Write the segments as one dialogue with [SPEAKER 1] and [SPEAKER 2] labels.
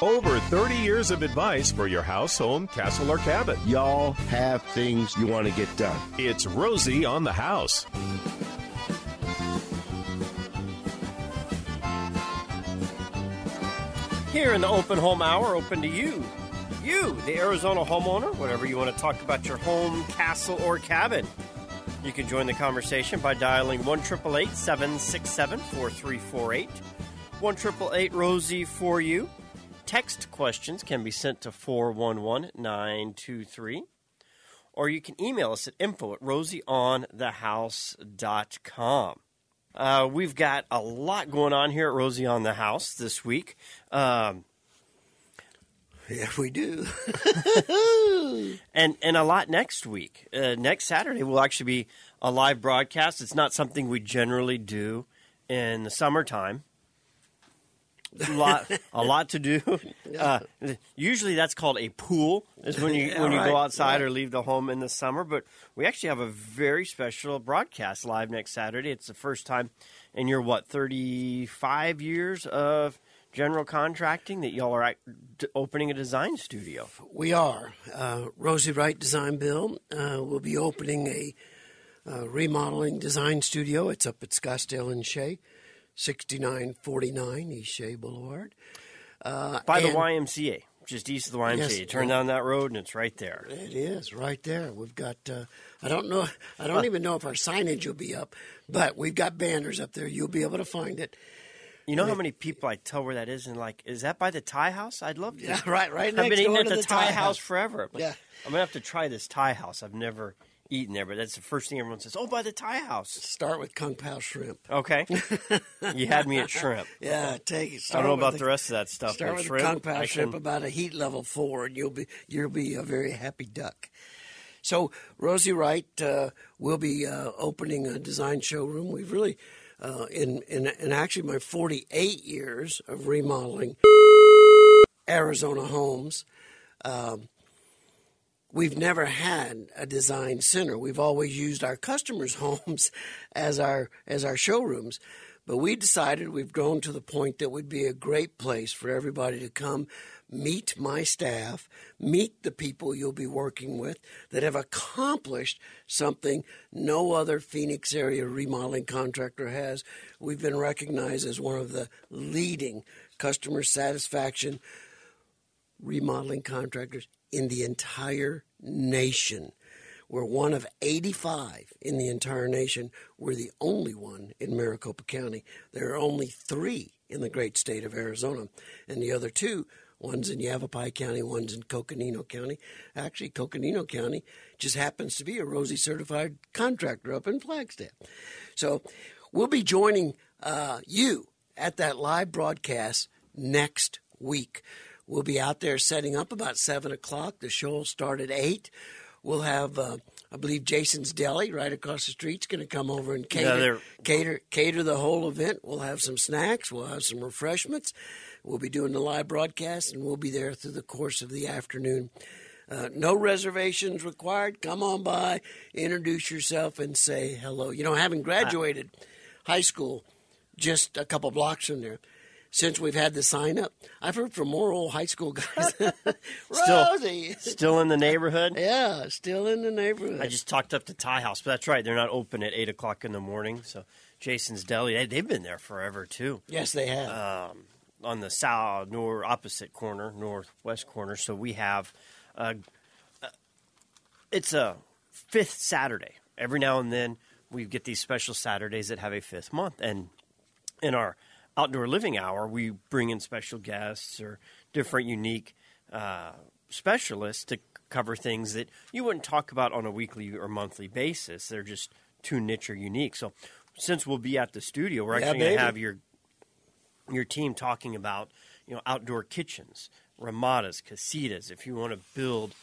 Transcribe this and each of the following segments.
[SPEAKER 1] Over 30 years of advice for your house, home, castle, or cabin.
[SPEAKER 2] Y'all have things you want to get done.
[SPEAKER 1] It's Rosie on the house.
[SPEAKER 3] Here in the open home hour, open to you. You, the Arizona homeowner, whatever you want to talk about your home, castle, or cabin. You can join the conversation by dialing 1 767 4348. 1 Rosie for you. Text questions can be sent to 411 923. Or you can email us at info at rosieonthehouse.com. Uh, we've got a lot going on here at Rosie on the House this week. Um,
[SPEAKER 4] yeah, we do.
[SPEAKER 3] and and a lot next week. Uh, next Saturday will actually be a live broadcast. It's not something we generally do in the summertime. A lot, a lot to do. Uh, usually, that's called a pool. Is when you when you go outside or leave the home in the summer. But we actually have a very special broadcast live next Saturday. It's the first time in your what thirty five years of general contracting that y'all are opening a design studio.
[SPEAKER 4] We are. Uh, Rosie Wright Design Build uh, will be opening a uh, remodeling design studio. It's up at Scottsdale and Shea. 6949 East Shea Boulevard.
[SPEAKER 3] Uh, By the YMCA, just east of the YMCA.
[SPEAKER 4] Yes,
[SPEAKER 3] you turn down that road and it's right there.
[SPEAKER 4] It is right there. We've got. Uh, I don't know. I don't even know if our signage will be up, but we've got banners up there. You'll be able to find it.
[SPEAKER 3] You know how many people I tell where that is, and like, is that by the Thai house? I'd love to.
[SPEAKER 4] Yeah, right, right. Next
[SPEAKER 3] I've been eating
[SPEAKER 4] at
[SPEAKER 3] the,
[SPEAKER 4] the
[SPEAKER 3] Thai,
[SPEAKER 4] Thai
[SPEAKER 3] house,
[SPEAKER 4] house
[SPEAKER 3] forever.
[SPEAKER 4] Yeah,
[SPEAKER 3] I'm gonna have to try this Thai house. I've never eating there, but that's the first thing everyone says. Oh, by the Thai house.
[SPEAKER 4] Start with Kung Pao shrimp.
[SPEAKER 3] Okay, you had me at shrimp.
[SPEAKER 4] Yeah, take it.
[SPEAKER 3] I don't know about the, the, rest of that stuff.
[SPEAKER 4] Start with
[SPEAKER 3] shrimp,
[SPEAKER 4] Kung Pao shrimp about a heat level four, and you'll be you'll be a very happy duck. So Rosie Wright uh, will be uh, opening a design showroom. We've really, uh, in, in in actually my 48 years of remodeling Arizona homes. Um, we've never had a design center. We've always used our customers' homes as our as our showrooms. But we decided we've grown to the point that would be a great place for everybody to come meet my staff, meet the people you'll be working with that have accomplished something no other Phoenix area remodeling contractor has. We've been recognized as one of the leading customer satisfaction remodeling contractors in the entire nation. We're one of 85 in the entire nation. We're the only one in Maricopa County. There are only three in the great state of Arizona, and the other two One's in Yavapai County, one's in Coconino County. Actually, Coconino County just happens to be a Rosie certified contractor up in Flagstaff. So we'll be joining uh, you at that live broadcast next week. We'll be out there setting up about 7 o'clock. The show will start at 8. We'll have, uh, I believe, Jason's Deli right across the street is going to come over and cater, yeah, cater, cater the whole event. We'll have some snacks. We'll have some refreshments. We'll be doing the live broadcast, and we'll be there through the course of the afternoon. Uh, no reservations required. Come on by, introduce yourself, and say hello. You know, having graduated high school just a couple blocks from there, since we've had the sign up, I've heard from more old high school guys.
[SPEAKER 3] Still, still in the neighborhood.
[SPEAKER 4] Yeah, still in the neighborhood.
[SPEAKER 3] I just talked up to Thai House, but that's right. They're not open at eight o'clock in the morning. So Jason's Deli, they, have been there forever too.
[SPEAKER 4] Yes, they have.
[SPEAKER 3] Um, on the south nor opposite corner, northwest corner. So we have uh, uh, it's a fifth Saturday. Every now and then we get these special Saturdays that have a fifth month, and in our outdoor living hour, we bring in special guests or different unique uh, specialists to cover things that you wouldn't talk about on a weekly or monthly basis. They're just too niche or unique. So since we'll be at the studio, we're actually yeah, going to have your your team talking about you know outdoor kitchens, ramadas, casitas. If you want to build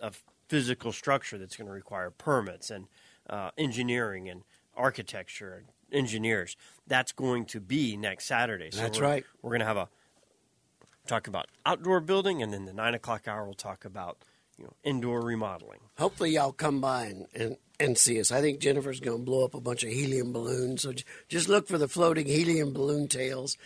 [SPEAKER 3] a physical structure that's going to require permits and uh, engineering and architecture and engineers, that's going to be next Saturday.
[SPEAKER 4] So that's
[SPEAKER 3] we're,
[SPEAKER 4] right.
[SPEAKER 3] We're going to have a talk about outdoor building, and then the nine o'clock hour we'll talk about you know indoor remodeling.
[SPEAKER 4] Hopefully, y'all come by and, and, and see us. I think Jennifer's going to blow up a bunch of helium balloons. So j- just look for the floating helium balloon tails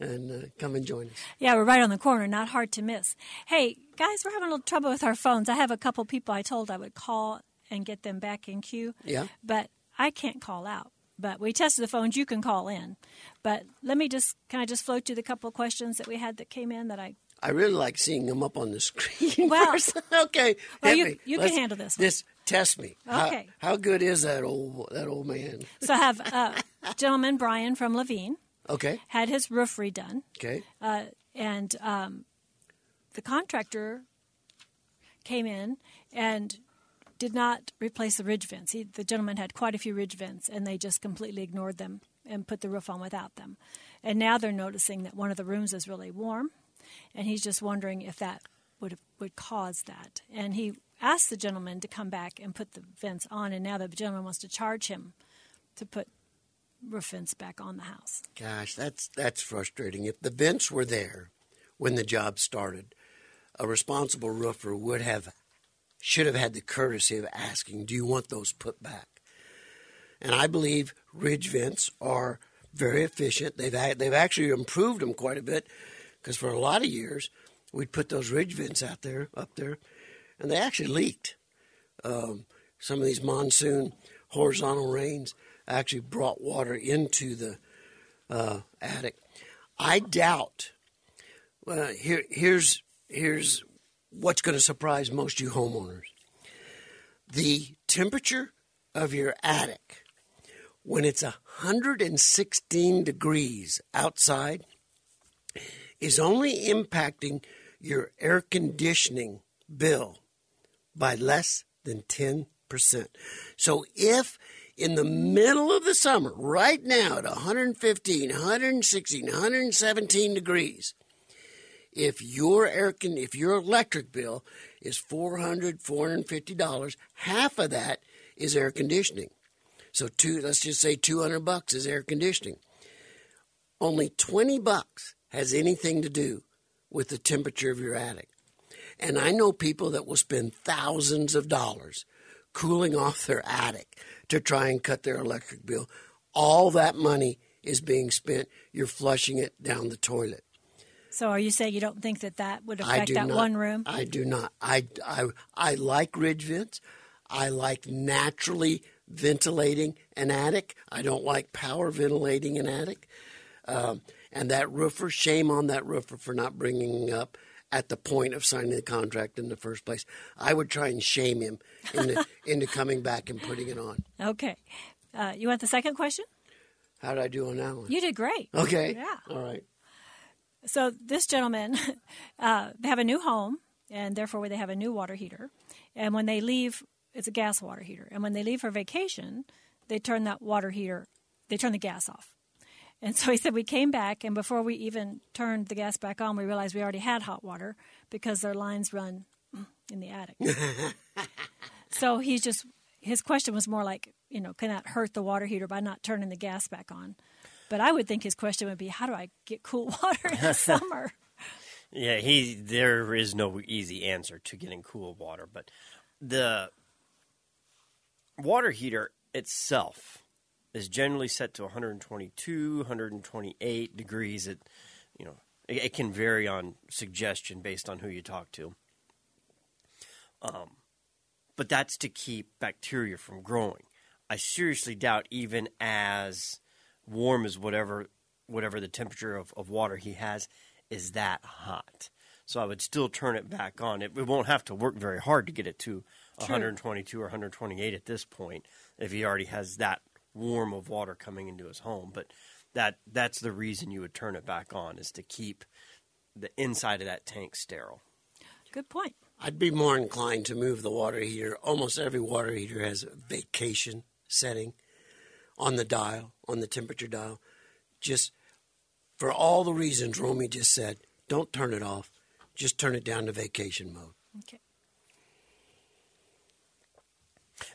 [SPEAKER 4] and uh, come and join us.
[SPEAKER 5] Yeah, we're right on the corner, not hard to miss. Hey, guys, we're having a little trouble with our phones. I have a couple people I told I would call and get them back in queue.
[SPEAKER 4] Yeah.
[SPEAKER 5] But I can't call out. But we tested the phones. You can call in. But let me just, can I just float you the couple of questions that we had that came in that I
[SPEAKER 4] I really like seeing them up on the screen.
[SPEAKER 5] Well-
[SPEAKER 4] first. okay.
[SPEAKER 5] Well, you-
[SPEAKER 4] me.
[SPEAKER 5] you can
[SPEAKER 4] Let's-
[SPEAKER 5] handle this one.
[SPEAKER 4] This test me. How-
[SPEAKER 5] Okay.
[SPEAKER 4] How, good is that old that old man?
[SPEAKER 5] So I have uh, gentleman Brian from Laveen
[SPEAKER 4] Okay.
[SPEAKER 5] had his roof redone,
[SPEAKER 4] Okay.
[SPEAKER 5] uh, and um, the contractor came in and did not replace the ridge vents. He, the gentleman had quite a few ridge vents, and they just completely ignored them and put the roof on without them. And now they're noticing that one of the rooms is really warm, and he's just wondering if that would would cause that. And he asked the gentleman to come back and put the vents on, and now the gentleman wants to charge him to put roof vents back on the house.
[SPEAKER 4] Gosh, that's that's frustrating. If the vents were there when the job started, a responsible roofer would have should have had the courtesy of asking, "Do you want those put back?" And I believe ridge vents are very efficient. They've they've actually improved them quite a bit because for a lot of years we'd put those ridge vents out there up there, and they actually leaked. Um, some of these monsoon horizontal rains actually brought water into the uh, attic. I doubt. Well, here, here's here's what's going to surprise most you homeowners. The temperature of your attic when it's 116 degrees outside is only impacting your air conditioning bill by less than 10%. So if in the middle of the summer, right now at 115, 116, 117 degrees, if your air con- if your electric bill is 400 450 dollars half of that is air conditioning. So two let's just say 200 bucks is air conditioning. Only 20 bucks has anything to do with the temperature of your attic. And i know people that will spend thousands of dollars cooling off their attic to try and cut their electric bill. All that money is being spent. You're flushing it down the toilet
[SPEAKER 5] So are you saying you don't think that that would affect that
[SPEAKER 4] not,
[SPEAKER 5] one room?
[SPEAKER 4] I do not. I, I, I like ridge vents. I like naturally ventilating an attic. I don't like power ventilating an attic. Um, and that roofer, shame on that roofer for not bringing up at the point of signing the contract in the first place. I would try and shame him into, into coming back and putting it on.
[SPEAKER 5] Okay. Uh, you want the second question?
[SPEAKER 4] How did I do on that one?
[SPEAKER 5] You did great.
[SPEAKER 4] Okay.
[SPEAKER 5] Yeah.
[SPEAKER 4] All right.
[SPEAKER 5] So this gentleman, uh, they have a new home, and therefore they have a new water heater. And when they leave, it's a gas water heater. And when they leave for vacation, they turn that water heater, they turn the gas off. And so he said we came back, and before we even turned the gas back on, we realized we already had hot water because their lines run in the attic. so he's just his question was more like, you know, can that hurt the water heater by not turning the gas back on? But I would think his question would be, how do I get cool water in the summer?
[SPEAKER 3] Yeah, he there is no easy answer to getting cool water, but the water heater itself is generally set to 122, 128 degrees. It you know, it, it can vary on suggestion based on who you talk to. Um, but that's to keep bacteria from growing. I seriously doubt even as warm as whatever whatever the temperature of, of water he has is that hot. So I would still turn it back on. It, it won't have to work very hard to get it to 122 or 128 at this point if he already has that warm of water coming into his home. But that that's the reason you would turn it back on is to keep the inside of that tank sterile.
[SPEAKER 5] Good point.
[SPEAKER 4] I'd be more inclined to move the water heater. Almost every water heater has a vacation setting on the dial, on the temperature dial. Just for all the reasons Romy just said, don't turn it off. Just turn it down to vacation mode.
[SPEAKER 5] Okay.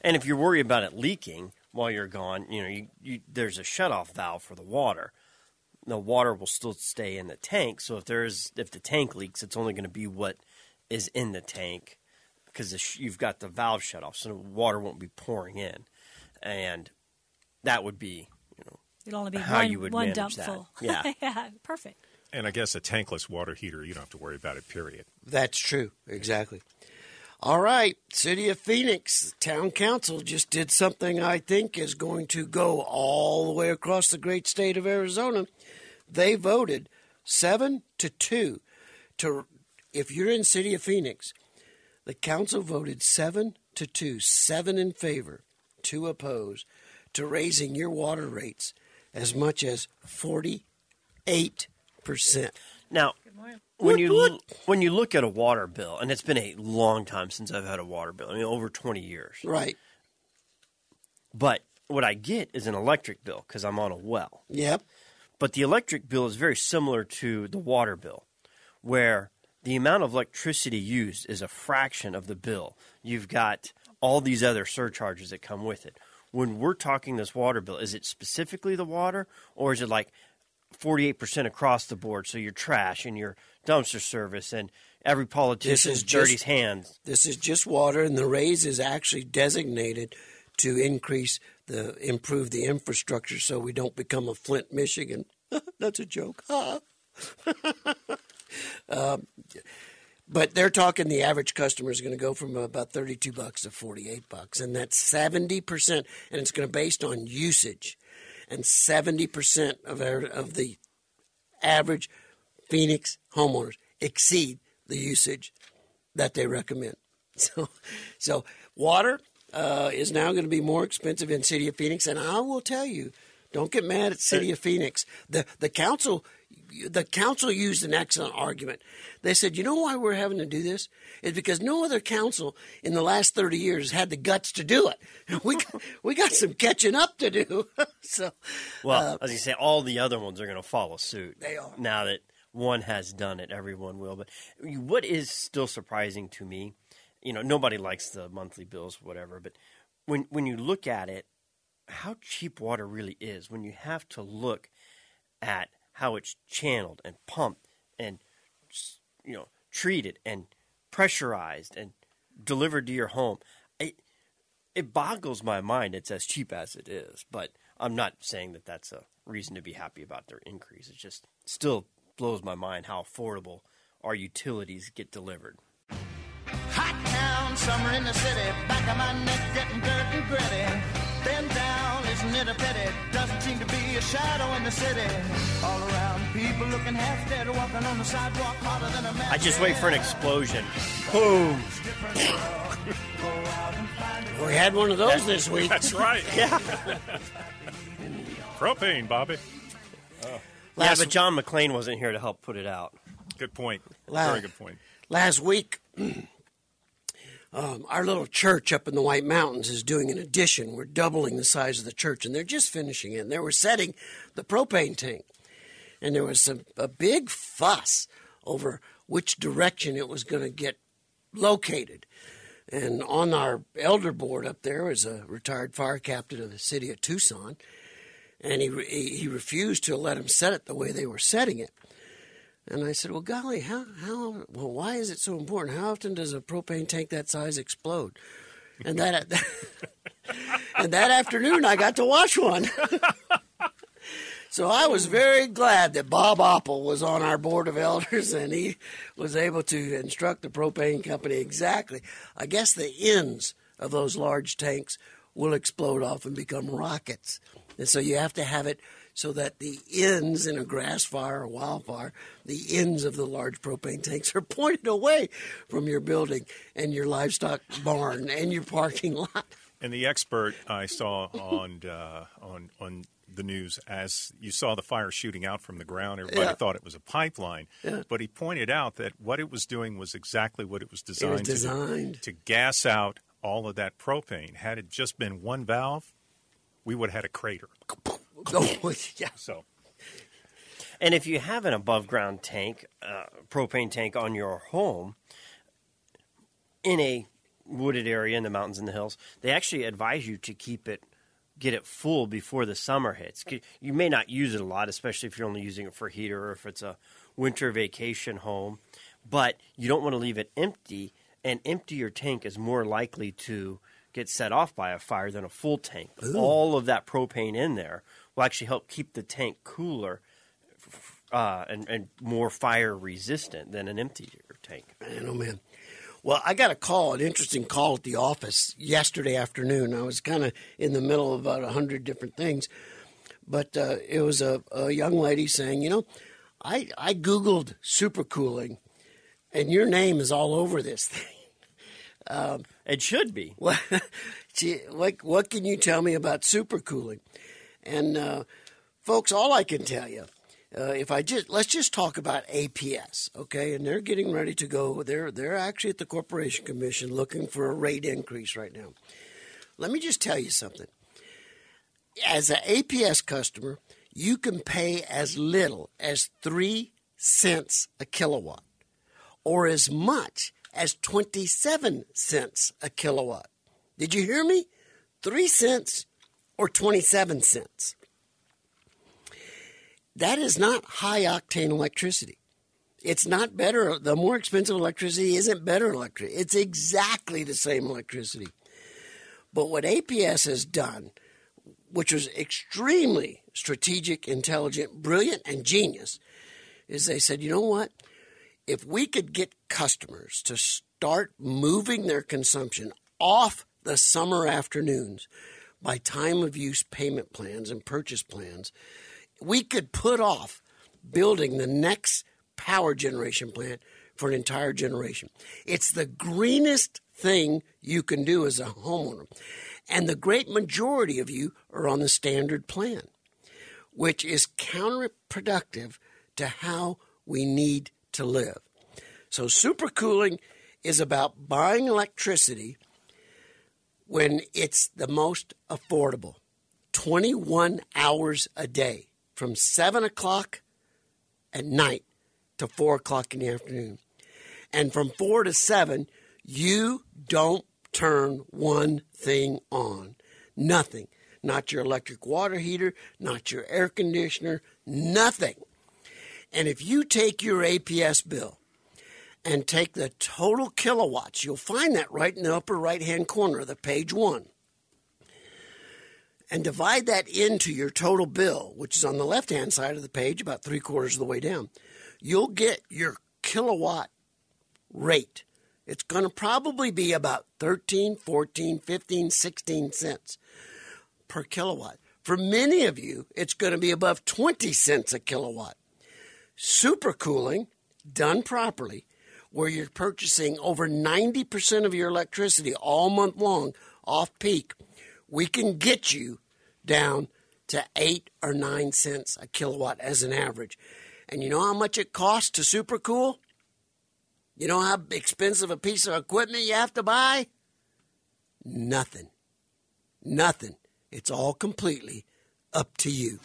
[SPEAKER 3] And if you're worried about it leaking while you're gone, you know, you, you, there's a shutoff valve for the water. The water will still stay in the tank. So if there's if the tank leaks, it's only going to be what is in the tank because you've got the valve shut off, so the water won't be pouring in, and that would be you know
[SPEAKER 5] It'll only be
[SPEAKER 3] How
[SPEAKER 5] one,
[SPEAKER 3] you would
[SPEAKER 5] one
[SPEAKER 3] manage
[SPEAKER 5] dump
[SPEAKER 3] that.
[SPEAKER 5] full.
[SPEAKER 3] Yeah.
[SPEAKER 5] yeah. Perfect.
[SPEAKER 1] And I guess a tankless water heater, you don't have to worry about it, period.
[SPEAKER 4] That's true. Exactly. All right. City of Phoenix Town Council just did something I think is going to go all the way across the great state of Arizona. They voted seven to two to, if you're in City of Phoenix, the council voted seven to two, seven in favor, two opposed, to raising your water rates as much as 48%.
[SPEAKER 3] Now, when you lo- when you look at a water bill, and it's been a long time since I've had a water bill. I mean, over twenty years.
[SPEAKER 4] Right.
[SPEAKER 3] But what I get is an electric bill because I'm on a well.
[SPEAKER 4] Yep.
[SPEAKER 3] But the electric bill is very similar to the water bill, where the amount of electricity used is a fraction of the bill. You've got all these other surcharges that come with it. When we're talking this water bill, is it specifically the water, or is it like 48% across the board? So your trash and your dumpster service and every politician's dirty hands.
[SPEAKER 4] This is just water, and the raise is actually designated to increase the improve the infrastructure, so we don't become a Flint, Michigan. That's a joke. um, but they're talking the average customer is going to go from about thirty-two bucks to forty-eight bucks, and that's seventy percent, and it's going to based on usage, and seventy percent of our, of the average Phoenix homeowners exceed the usage that they recommend. So, so water uh, is now going to be more expensive in City of Phoenix, and I will tell you, don't get mad at City of Phoenix. the The council, the council used an excellent argument. They said, you know why we're having to do this? Is because no other council in the last thirty years had the guts to do it. We got, we got some catching up to do. so,
[SPEAKER 3] Well, uh, as you say, all the other ones are going to follow suit.
[SPEAKER 4] They are.
[SPEAKER 3] Now that one has done it, everyone will. But what is still surprising to me, you know, nobody likes the monthly bills, whatever. But when when you look at it, how cheap water really is, when you have to look at how it's channeled and pumped and you know treated and pressurized and delivered to your home. I, it boggles my mind it's as cheap as it is, but I'm not saying that that's a reason to be happy about their increase. It just still blows my mind how affordable our utilities get delivered.
[SPEAKER 6] Hot town, summer in the city. Back of my neck getting dirt and gritty. Bend down, isn't it a pity? Doesn't seem to a shadow in the city. All around, people looking half dead, walking on the sidewalk harder than a man.
[SPEAKER 3] I just wait for an explosion. Boom!
[SPEAKER 4] we had one of those this week.
[SPEAKER 1] That's right.
[SPEAKER 3] Yeah.
[SPEAKER 1] Propane, Bobby. Oh.
[SPEAKER 3] yeah,
[SPEAKER 4] Last-
[SPEAKER 3] but John McClane wasn't here to help put it out.
[SPEAKER 1] Good point.
[SPEAKER 4] Wow.
[SPEAKER 1] Very good point.
[SPEAKER 4] last week, um, our little church up in the White Mountains is doing an addition. We're doubling the size of the church, and they're just finishing it. And they were setting the propane tank, and there was some, a big fuss over which direction it was going to get located. And on our elder board up there was a retired fire captain of the city of Tucson, and he he refused to let them set it the way they were setting it. And I said, "Well, golly, how how well why is it so important? How often does a propane tank that size explode?" And that and that afternoon, I got to watch one. so I was very glad that Bob Oppel was on our board of elders, and he was able to instruct the propane company exactly. I guess the ends of those large tanks will explode off and become rockets, and so you have to have it so that the ends in a grass fire or wildfire, the ends of the large propane tanks are pointed away from your building and your livestock barn and your parking lot.
[SPEAKER 1] And the expert I saw on uh, on on the news as you saw the fire shooting out from the ground, everybody
[SPEAKER 4] Yeah.
[SPEAKER 1] thought it was a pipeline.
[SPEAKER 4] Yeah.
[SPEAKER 1] But he pointed out that what it was doing was exactly what it was designed, to do,
[SPEAKER 4] designed.
[SPEAKER 1] to gas out all of that propane. Had it just been one valve, we would have had a crater.
[SPEAKER 4] Oh, yeah.
[SPEAKER 1] So
[SPEAKER 3] And if you have an above ground tank, uh, propane tank on your home in a wooded area in the mountains and the hills, they actually advise you to keep it, get it full before the summer hits. You may not use it a lot, especially if you're only using it for heater or if it's a winter vacation home, but you don't want to leave it empty. And empty your tank is more likely to get set off by a fire than a full tank. All of that propane in there will actually help keep the tank cooler uh, and, and more fire resistant than an empty tank.
[SPEAKER 4] Man, oh man. Well, I got a call, an interesting call at the office yesterday afternoon. I was kind of in the middle of about a hundred different things, but uh, it was a, a young lady saying, you know, I I googled supercooling, and your name is all over this thing.
[SPEAKER 3] It should be.
[SPEAKER 4] What, what, what can you tell me about supercooling? And uh, folks, all I can tell you, uh, if I just let's just talk about APS, okay? And they're getting ready to go. They're they're actually at the Corporation Commission looking for a rate increase right now. Let me just tell you something. As an APS customer, you can pay as little as three cents a kilowatt or as much as 27 cents a kilowatt. Did you hear me? 3 cents or 27 cents. That is not high octane electricity. It's not better. The more expensive electricity isn't better electricity. It's exactly the same electricity. But what APS has done, which was extremely strategic, intelligent, brilliant, and genius, is they said, you know what? if we could get customers to start moving their consumption off the summer afternoons by time of use payment plans and purchase plans, we could put off building the next power generation plant for an entire generation. It's the greenest thing you can do as a homeowner. And the great majority of you are on the standard plan, which is counterproductive to how we need to live. So, supercooling is about buying electricity when it's the most affordable 21 hours a day from 7 o'clock at night to 4 o'clock in the afternoon. And from 4 to 7, you don't turn one thing on. Nothing. Not your electric water heater, not your air conditioner, nothing. And if you take your APS bill and take the total kilowatts, you'll find that right in the upper right hand corner of the page one, and divide that into your total bill, which is on the left hand side of the page, about three quarters of the way down, you'll get your kilowatt rate. It's going to probably be about 13, 14, 15, 16 cents per kilowatt. For many of you, it's going to be above 20 cents a kilowatt supercooling done properly, where you're purchasing over 90% of your electricity all month long off peak, we can get you down to 8 or 9 cents a kilowatt as an average. And you know how much it costs to supercool? You know how expensive a piece of equipment you have to buy? Nothing. Nothing. It's all completely up to you.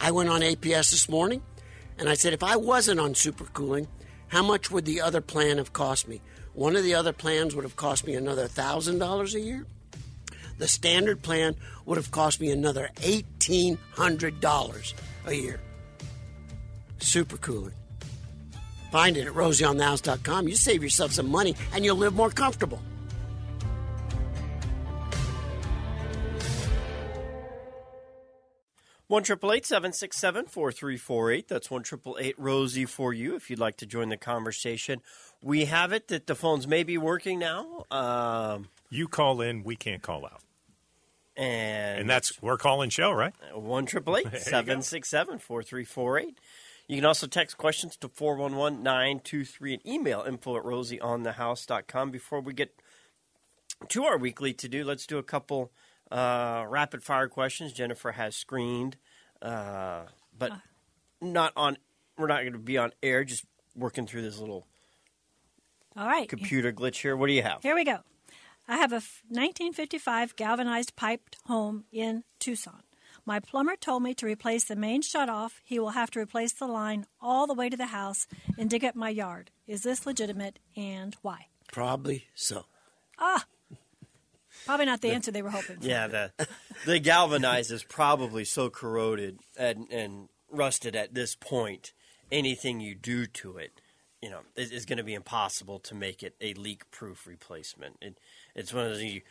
[SPEAKER 4] I went on APS this morning and I said, if I wasn't on supercooling, how much would the other plan have cost me? One of the other plans would have cost me another $1,000 a year. The standard plan would have cost me another $1,800 a year. Supercooling. Find it at rosieonthehouse.com. You save yourself some money and you'll live more comfortable.
[SPEAKER 3] One triple eight seven six seven four three four eight. That's one triple eight Rosie for you if you'd like to join the conversation. We have it that the phones may be working now, um,
[SPEAKER 1] You call in, we can't call out.
[SPEAKER 3] and
[SPEAKER 1] And that's, we're calling show, right?
[SPEAKER 3] one triple eight seven six seven four three four eight. You can also text questions to 411-923 and email info at rosieonthehouse.com. Before we get to our weekly to do, let's do a couple uh, rapid fire questions. Jennifer has screened, uh, but not on. We're not going to be on air. Just working through this little
[SPEAKER 5] All right.
[SPEAKER 3] computer glitch here. What do you have?
[SPEAKER 5] Here we go. I have a f- 1955 galvanized piped home in Tucson. My plumber told me to replace the main shutoff. He will have to replace the line all the way to the house and dig up my yard. Is this legitimate and why?
[SPEAKER 4] Probably so.
[SPEAKER 5] Probably not the answer they were hoping for.
[SPEAKER 3] Yeah, the the galvanized is probably so corroded and, and rusted at this point. Anything you do to it, you know, is, is going to be impossible to make it a leak-proof replacement. It, it's one of those you,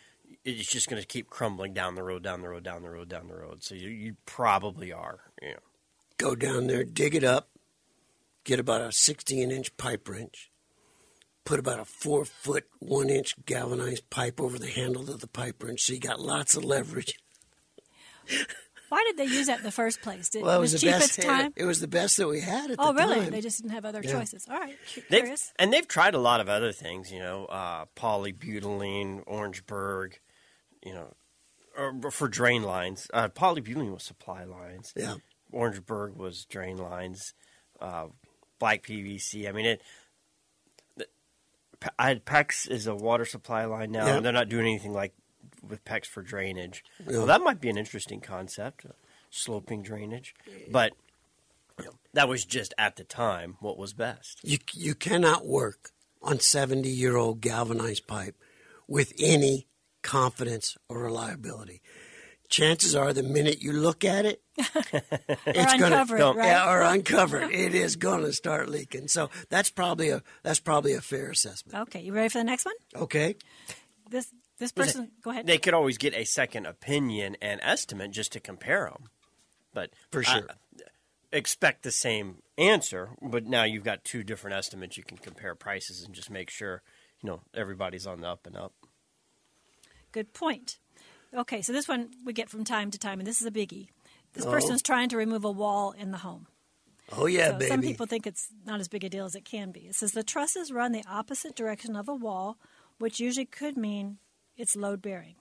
[SPEAKER 3] it's just going to keep crumbling down the road, down the road, down the road, down the road. So you, you probably are, you know.
[SPEAKER 4] go down there, dig it up, get about a 16 inch pipe wrench, put about a four foot, one inch galvanized pipe over the handle of the pipe wrench so you got lots of leverage.
[SPEAKER 5] Why did they use that in the first place? Did,
[SPEAKER 4] Well, it
[SPEAKER 5] was
[SPEAKER 4] was the
[SPEAKER 5] cheapest
[SPEAKER 4] best.
[SPEAKER 5] time?
[SPEAKER 4] It was the best that we had at
[SPEAKER 5] Oh,
[SPEAKER 4] the
[SPEAKER 5] really?
[SPEAKER 4] time.
[SPEAKER 5] They just didn't have other
[SPEAKER 4] Yeah.
[SPEAKER 5] choices. All right,
[SPEAKER 3] They've,
[SPEAKER 5] curious.
[SPEAKER 3] and they've tried a lot of other things, you know, uh, polybutylene, Orangeburg, you know, or for drain lines. Uh, polybutylene was supply lines.
[SPEAKER 4] Yeah.
[SPEAKER 3] Orangeburg was drain lines. Uh, black PVC. I mean, it. I PEX is a water supply line now,
[SPEAKER 4] Yeah.
[SPEAKER 3] and they're not doing anything like with PEX for drainage.
[SPEAKER 4] Yeah.
[SPEAKER 3] Well, that might be an interesting concept, uh, sloping drainage. But you know, that was just at the time what was best.
[SPEAKER 4] You you cannot work on 70 year old galvanized pipe with any confidence or reliability. Chances are, the minute you look at it, it's gonna
[SPEAKER 5] right?
[SPEAKER 4] yeah, or uncover it, it is going to start leaking. So that's probably a that's probably a fair assessment.
[SPEAKER 5] Okay, you ready for the next one?
[SPEAKER 4] Okay,
[SPEAKER 5] This this person, go ahead.
[SPEAKER 3] They could always get a second opinion and estimate just to compare them, but
[SPEAKER 4] For sure.
[SPEAKER 3] I- expect the same answer. But now you've got two different estimates. You can compare prices and just make sure you know everybody's on the up and up.
[SPEAKER 5] Good point. Okay, so this one we get from time to time, and this is a biggie. This
[SPEAKER 4] Oh.
[SPEAKER 5] person's trying to remove a wall in the home.
[SPEAKER 4] oh yeah,
[SPEAKER 5] so
[SPEAKER 4] baby.
[SPEAKER 5] some people think it's not as big a deal as it can be. It says the trusses run the opposite direction of a wall, which usually could mean it's load bearing.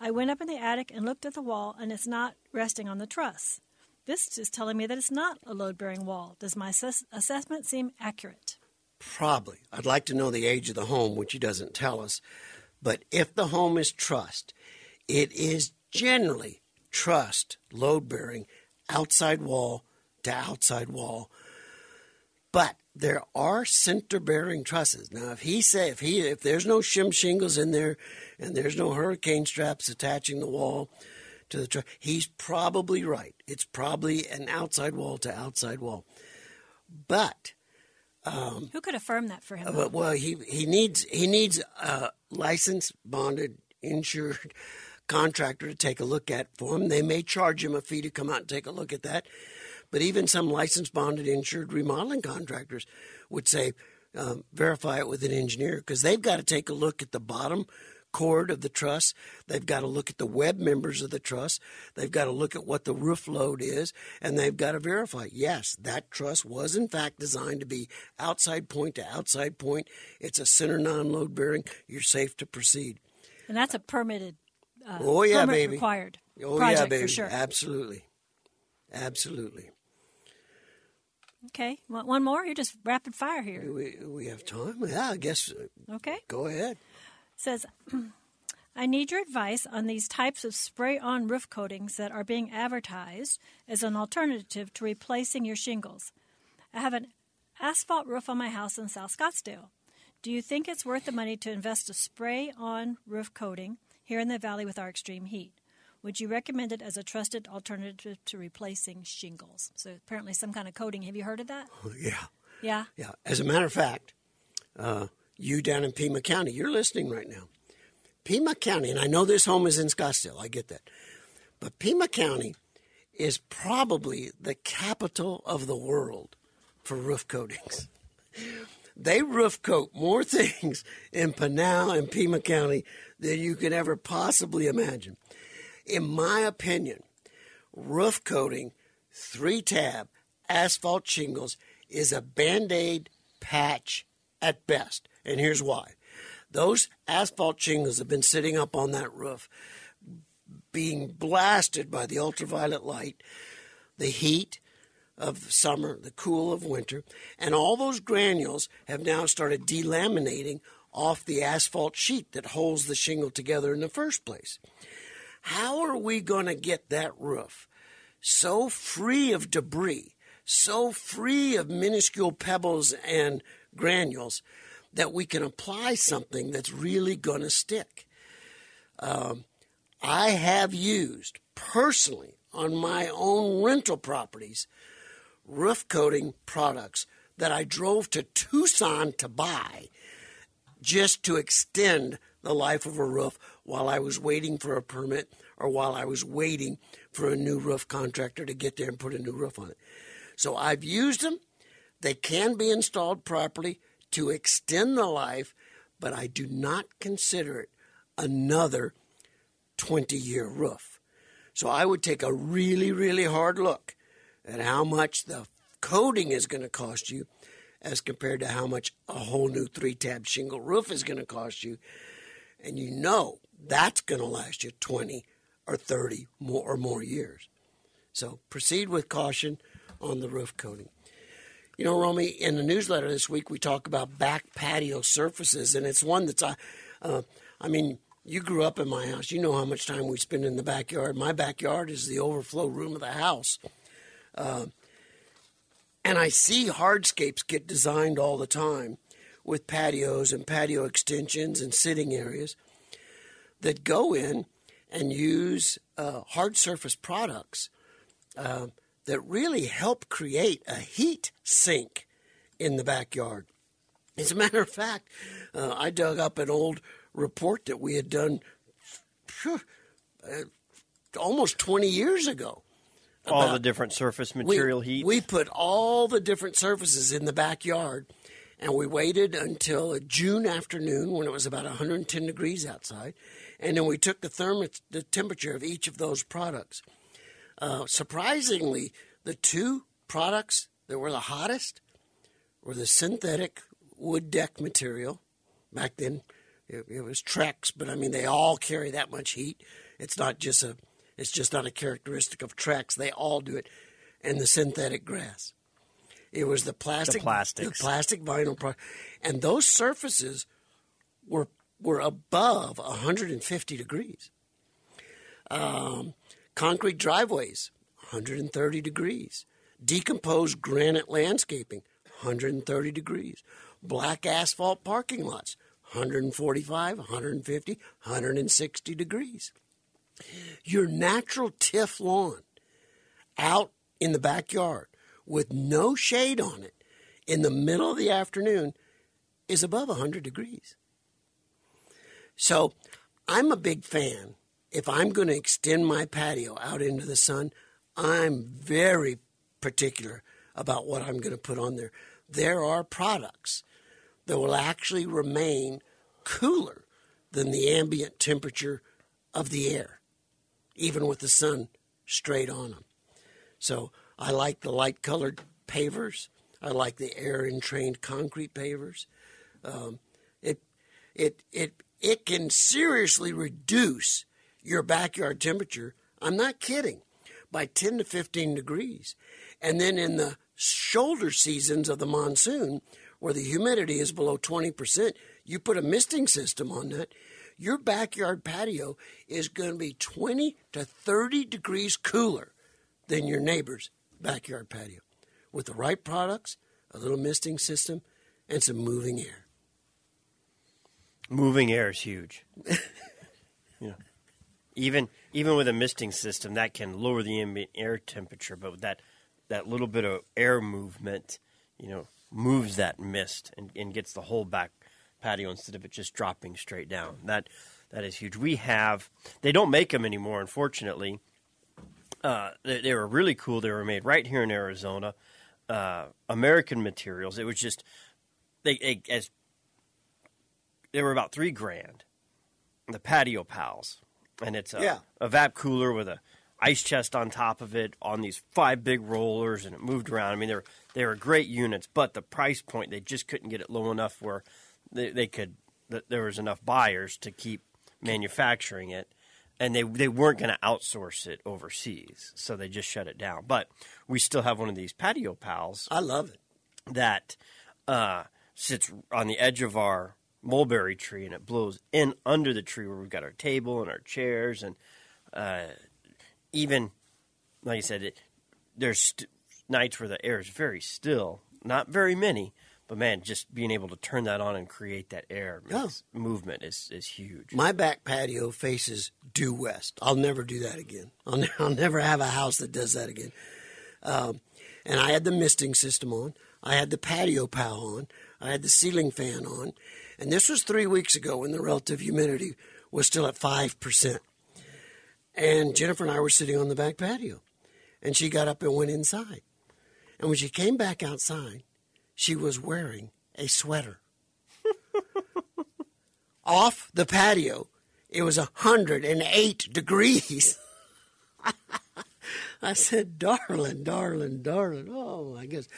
[SPEAKER 5] I went up in the attic and looked at the wall, and it's not resting on the truss. This is telling me that it's not a load bearing wall. Does my assess- assessment seem accurate?
[SPEAKER 4] Probably. I'd like to know the age of the home, which he doesn't tell us. But if the home is trussed, it is generally trussed, load bearing, outside wall to outside wall. But there are center bearing trusses. Now, if he say if he if there's no shim shingles in there, and there's no hurricane straps attaching the wall to the truss, he's probably right. It's probably an outside wall to outside wall. But um,
[SPEAKER 5] Who could affirm that for him?
[SPEAKER 4] well, well, he he needs he needs a licensed, bonded, insured contractor to take a look at for him. They may charge him a fee to come out and take a look at that, but even some licensed, bonded, insured remodeling contractors would say um, verify it with an engineer because they've got to take a look at the bottom chord of the truss. They've got to look at the web members of the truss. They've got to look at what the roof load is, and they've got to verify yes, that truss was in fact designed to be outside point to outside point. It's a center non-load bearing. You're safe to proceed.
[SPEAKER 5] and that's a permitted, uh,
[SPEAKER 4] oh yeah,
[SPEAKER 5] permit
[SPEAKER 4] baby.
[SPEAKER 5] required
[SPEAKER 4] Oh
[SPEAKER 5] project
[SPEAKER 4] yeah, baby.
[SPEAKER 5] for sure.
[SPEAKER 4] Absolutely, absolutely.
[SPEAKER 5] Okay, Want one more? You're just rapid fire here.
[SPEAKER 4] We we have time. Yeah, I guess. uh,
[SPEAKER 5] Okay.
[SPEAKER 4] Go ahead.
[SPEAKER 5] says, I need your advice on these types of spray on roof coatings that are being advertised as an alternative to replacing your shingles. I have an asphalt roof on my house in South Scottsdale. Do you think it's worth the money to invest a spray on roof coating here in the valley with our extreme heat? Would you recommend it as a trusted alternative to replacing shingles? So, apparently, some kind of coating. Have you heard of that?
[SPEAKER 4] Yeah.
[SPEAKER 5] Yeah.
[SPEAKER 4] Yeah. As a matter of fact, uh, you down in Pima County, you're listening right now. Pima County, and I know this home is in Scottsdale, I get that. But Pima County is probably the capital of the world for roof coatings. They roof coat more things in Pinal and Pima County than you can ever possibly imagine. In my opinion, roof coating, three tab, asphalt shingles is a band aid patch at best. And here's why those asphalt shingles have been sitting up on that roof, being blasted by the ultraviolet light, the heat of summer, the cool of winter, and all those granules have now started delaminating off the asphalt sheet that holds the shingle together in the first place. How are we going to get that roof so free of debris, so free of minuscule pebbles and granules that we can apply something that's really going to stick? Um, I have used personally on my own rental properties roof coating products that I drove to Tucson to buy just to extend the life of a roof while I was waiting for a permit or while I was waiting for a new roof contractor to get there and put a new roof on it. So I've used them. They can be installed properly to extend the life, but I do not consider it another 20 year roof. So I would take a really, really hard look at how much the coating is going to cost you as compared to how much a whole new three tab shingle roof is going to cost you. And you know that's going to last you 20 or 30 more or more years. So proceed with caution on the roof coating. You know, Romy, in the newsletter this week, we talk about back patio surfaces, and it's one that's, uh, uh, I mean, you grew up in my house. You know how much time we spend in the backyard. My backyard is the overflow room of the house. Uh, and I see hardscapes get designed all the time with patios and patio extensions and sitting areas that go in and use uh, hard surface products uh, that really help create a heat sink in the backyard. As a matter of fact, uh, I dug up an old report that we had done phew, uh, almost 20 years ago.
[SPEAKER 3] All
[SPEAKER 4] about-
[SPEAKER 3] the different surface material
[SPEAKER 4] we,
[SPEAKER 3] heat.
[SPEAKER 4] We put all the different surfaces in the backyard, and we waited until a June afternoon when it was about 110 degrees outside, and then we took the thermo- the temperature of each of those products. Uh, surprisingly, the two products that were the hottest were the synthetic wood deck material. Back then, it, it was Trex, but I mean they all carry that much heat. It's not just a, it's just not a characteristic of Trex. They all do it, and the synthetic grass. It was the plastic,
[SPEAKER 3] plastics.
[SPEAKER 4] the plastic vinyl, pro- and those surfaces were were above 150 degrees. Um, concrete driveways, 130 degrees. Decomposed granite landscaping, 130 degrees. Black asphalt parking lots, 145, 150, 160 degrees. Your natural tiff lawn out in the backyard with no shade on it in the middle of the afternoon is above 100 degrees. So I'm a big fan. If I'm going to extend my patio out into the sun, I'm very particular about what I'm going to put on there. There are products that will actually remain cooler than the ambient temperature of the air, even with the sun straight on them. So I like the light colored pavers. I like the air entrained concrete pavers. Um, it it it it can seriously reduce your backyard temperature. I'm not kidding, by 10 to 15 degrees. And then in the shoulder seasons of the monsoon, where the humidity is below 20%, you put a misting system on that. Your backyard patio is going to be 20 to 30 degrees cooler than your neighbor's backyard patio. With the right products, a little misting system, and some moving air.
[SPEAKER 3] Moving air is huge. know, even even with a misting system, that can lower the ambient air temperature, but with that that little bit of air movement, you know, moves that mist and, and gets the whole back patio instead of it just dropping straight down. That that is huge. We have they don't make them anymore, unfortunately. Uh, they, they were really cool. They were made right here in Arizona. Uh, American materials. It was just they, they as they were about three grand. The patio pals, and it's a,
[SPEAKER 4] Yeah.
[SPEAKER 3] a vap cooler with a ice chest on top of it on these five big rollers, and it moved around. I mean, they were they were great units, but the price point they just couldn't get it low enough where they, they could that there was enough buyers to keep manufacturing it, and they they weren't going to outsource it overseas, so they just shut it down. But we still have one of these patio pals
[SPEAKER 4] I love it.
[SPEAKER 3] that uh, sits on the edge of our mulberry tree and it blows in under the tree where we've got our table and our chairs and uh, even like I said, it, there's st- nights where the air is very still, not very many, but man, just being able to turn that on and create that air makes, movement is is huge.
[SPEAKER 4] My back patio faces due west. I'll never do that again. I'll, ne- I'll never have a house that does that again. Um, and I had the misting system on. I had the patio pal on. I had the ceiling fan on. And this was three weeks ago when the relative humidity was still at 5%. And Jennifer and I were sitting on the back patio. And she got up and went inside. And when she came back outside, she was wearing a sweater. Off the patio, it was 108 degrees. I said, darling, darling, darling. Oh, I guess.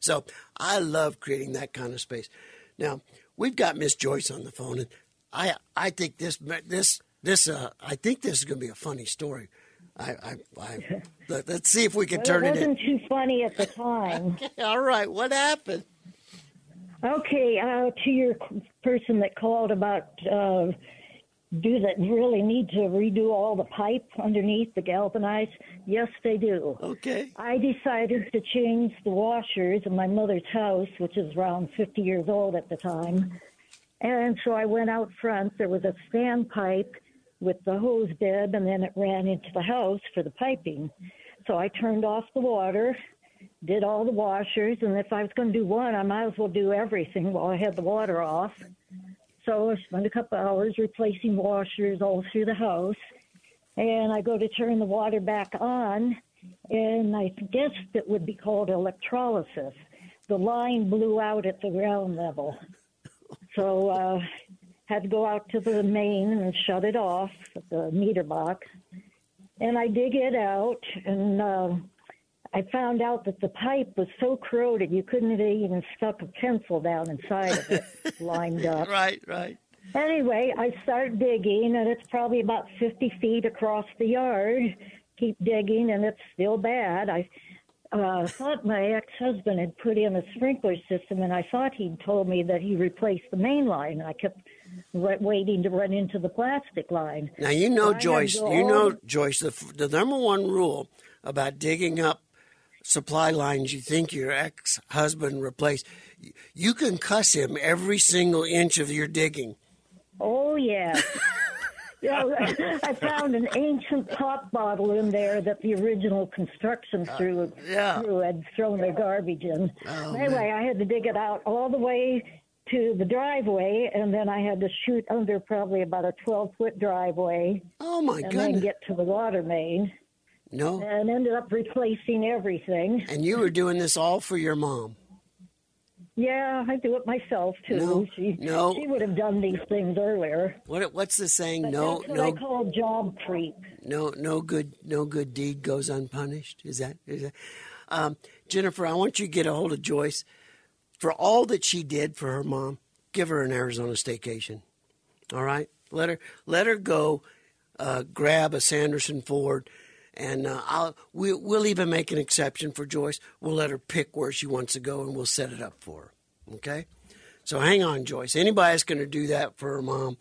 [SPEAKER 4] So I love creating that kind of space. Now, we've got Miss Joyce on the phone, and I I think this this this uh, I think this is going to be a funny story. I, I, I let, us see if we can
[SPEAKER 7] Well,
[SPEAKER 4] turn
[SPEAKER 7] it
[SPEAKER 4] it
[SPEAKER 7] wasn't
[SPEAKER 4] in.
[SPEAKER 7] too funny at the time.
[SPEAKER 4] All right, what happened?
[SPEAKER 7] okay, uh, to your person that called about uh, do that really need to redo all the pipe underneath the galvanized? Yes, they do.
[SPEAKER 4] Okay.
[SPEAKER 7] I decided to change the washers in my mother's house, which is around 50 years old at the time. And so I went out front. There was a standpipe with the hose bib, and then it ran into the house for the piping. So I turned off the water, did all the washers, and if I was going to do one, I might as well do everything while I had the water off. So I spent a couple hours replacing washers all through the house. And I go to turn the water back on, and I guess it would be called electrolysis. The line blew out at the ground level. So uh, had to go out to the main and shut it off, at the meter box. And I dig it out, and uh, I found out that the pipe was so corroded you couldn't have even stuck a pencil down inside of it, lined up.
[SPEAKER 4] Right, right.
[SPEAKER 7] Anyway, I start digging, and it's probably about 50 feet across the yard. Keep digging, and it's still bad. I uh, thought my ex-husband had put in a sprinkler system, and I thought he'd told me that he replaced the main line. And I kept waiting to run into the plastic line.
[SPEAKER 4] Now you know,
[SPEAKER 7] I
[SPEAKER 4] Joyce. You know, Joyce. The the number one rule about digging up supply lines you think your ex husband replaced. You can cuss him every single inch of your digging.
[SPEAKER 7] Oh yeah. Yeah, I found an ancient pop bottle in there that the original construction crew,
[SPEAKER 4] yeah.
[SPEAKER 7] crew had thrown their garbage in.
[SPEAKER 4] Oh,
[SPEAKER 7] anyway, I had to dig it out all the way to the driveway, and then I had to shoot under probably about a 12 foot driveway,
[SPEAKER 4] Oh my god.
[SPEAKER 7] and then
[SPEAKER 4] goodness!
[SPEAKER 7] get to the water main,
[SPEAKER 4] No,
[SPEAKER 7] and ended up replacing everything.
[SPEAKER 4] and you were doing this all for your mom.
[SPEAKER 7] Yeah, I do it myself too.
[SPEAKER 4] No,
[SPEAKER 7] she,
[SPEAKER 4] no.
[SPEAKER 7] she would have done these things earlier.
[SPEAKER 4] What what's the saying?
[SPEAKER 7] But
[SPEAKER 4] No,
[SPEAKER 7] that's what I
[SPEAKER 4] no,
[SPEAKER 7] call job creep.
[SPEAKER 4] no, no good, no good deed goes unpunished. Is that? Is that? Um, Jennifer, I want you to get a hold of Joyce for all that she did for her mom. Give her an Arizona staycation. All right, let her let her go. Uh, grab a Sanderson Ford, and uh, I'll we, we'll even make an exception for Joyce. We'll let her pick where she wants to go, and we'll set it up for her. Okay. So hang on, Joyce. Anybody that's going to do that for her mom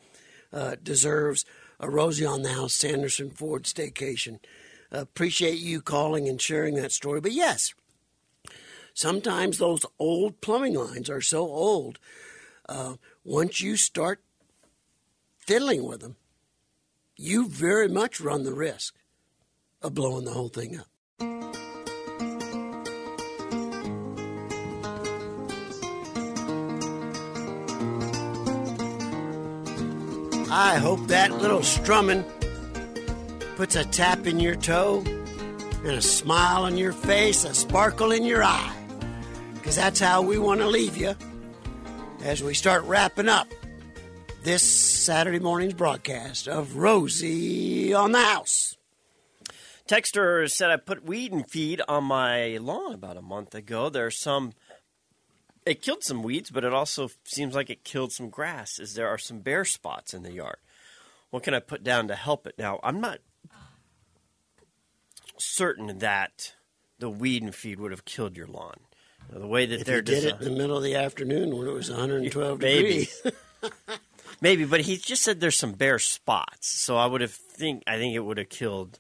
[SPEAKER 4] uh, deserves a Rosie on the House Sanderson Ford staycation. appreciate you calling and sharing that story. But yes, sometimes those old plumbing lines are so old. Uh, once you start fiddling with them, you very much run the risk of blowing the whole thing up. I hope that little strumming puts a tap in your toe and a smile on your face, a sparkle in your eye. Because that's how we want to leave you as we start wrapping up this Saturday morning's broadcast of Rosie on the House.
[SPEAKER 3] Texter said I put weed and feed on my lawn about a month ago. There's some. It killed some weeds, but it also seems like it killed some grass. Is there are some bare spots in the yard? What can I put down to help it? Now I'm not certain that the weed and feed would have killed your lawn. The way that
[SPEAKER 4] If
[SPEAKER 3] they're
[SPEAKER 4] you did it in the middle of the afternoon when it was 112
[SPEAKER 3] Maybe.
[SPEAKER 4] degrees.
[SPEAKER 3] Maybe, but he just said there's some bare spots. So I would have think I think it would have killed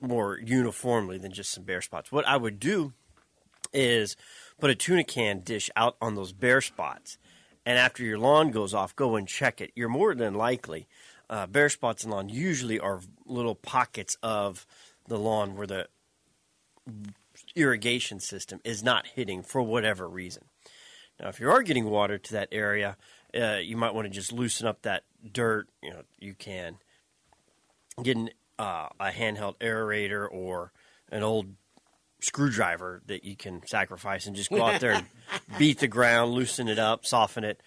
[SPEAKER 3] more uniformly than just some bare spots. What I would do is put a tuna can dish out on those bare spots, and after your lawn goes off, go and check it. You're more than likely uh, bare spots in lawn usually are little pockets of the lawn where the irrigation system is not hitting for whatever reason. Now, if you are getting water to that area, uh, you might want to just loosen up that dirt. You know, you can get an uh, a handheld aerator or an old screwdriver that you can sacrifice and just go out there and beat the ground, loosen it up, soften it.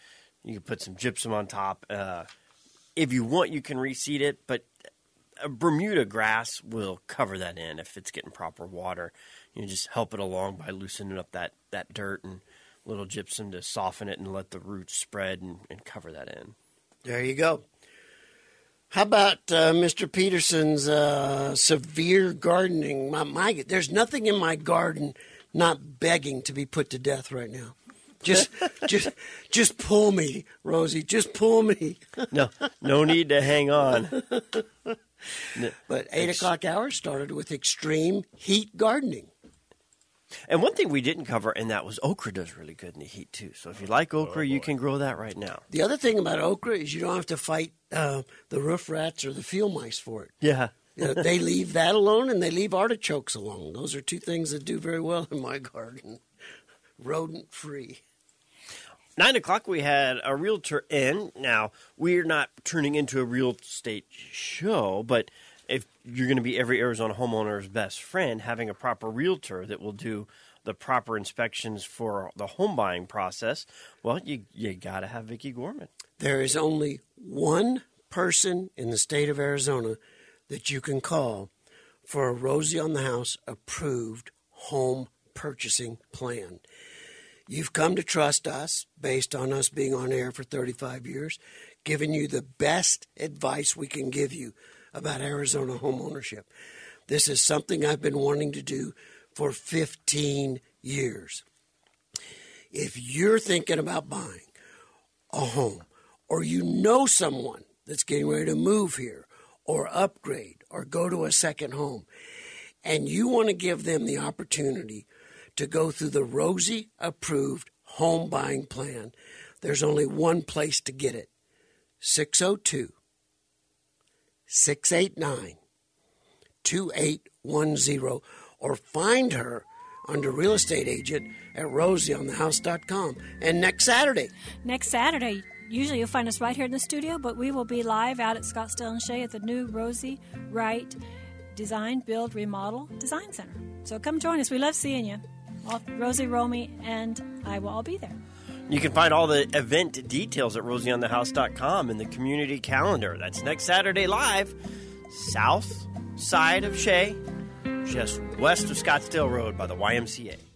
[SPEAKER 3] You can put some gypsum on top. Uh, if you want, you can reseed it, but a Bermuda grass will cover that in if it's getting proper water. You just help it along by loosening up that, that dirt and little gypsum to soften it and let the roots spread and, and cover that in.
[SPEAKER 4] There you go. How about uh, Mr. Peterson's uh, severe gardening? My, my, there's nothing in my garden not begging to be put to death right now. Just, just, just pull me, Rosie. Just pull me.
[SPEAKER 3] No, no need to hang on.
[SPEAKER 4] But eight o'clock hour started with extreme heat gardening.
[SPEAKER 3] And one thing we didn't cover, and that was okra does really good in the heat too. So if you like okra, you can grow that right now.
[SPEAKER 4] The other thing about okra is you don't have to fight uh, the roof rats or the field mice for it.
[SPEAKER 3] Yeah.
[SPEAKER 4] You know, they leave that alone, and they leave artichokes alone. Those are two things that do very well in my garden, rodent free.
[SPEAKER 3] Nine o'clock, we had a realtor in. Now, we're not turning into a real estate show, but if you're going to be every Arizona homeowner's best friend, having a proper realtor that will do the proper inspections for the home buying process, well, you, you got to have Vicki Gorman.
[SPEAKER 4] There is only one person in the state of Arizona that you can call for a Rosie on the House approved home purchasing plan. You've come to trust us based on us being on air for 35 years, giving you the best advice we can give you about Arizona home ownership. This is something I've been wanting to do for 15 years. If you're thinking about buying a home, or you know someone that's getting ready to move here, or upgrade, or go to a second home, and you want to give them the opportunity to go through the Rosie approved home buying plan, there's only one place to get it 602 689 2810 or find her under real estate agent at rosieonthehouse.com. And next Saturday,
[SPEAKER 5] Next Saturday, usually you'll find us right here in the studio, but we will be live out at Scottsdale and Shea at the new Rosie Wright Design, Build, Remodel Design Center. So come join us. We love seeing you. All, Rosie, Romy, and I will all be there.
[SPEAKER 3] You can find all the event details at rosieonthehouse.com in the community calendar. That's next Saturday live, south side of Shea, just west of Scottsdale Road by the YMCA.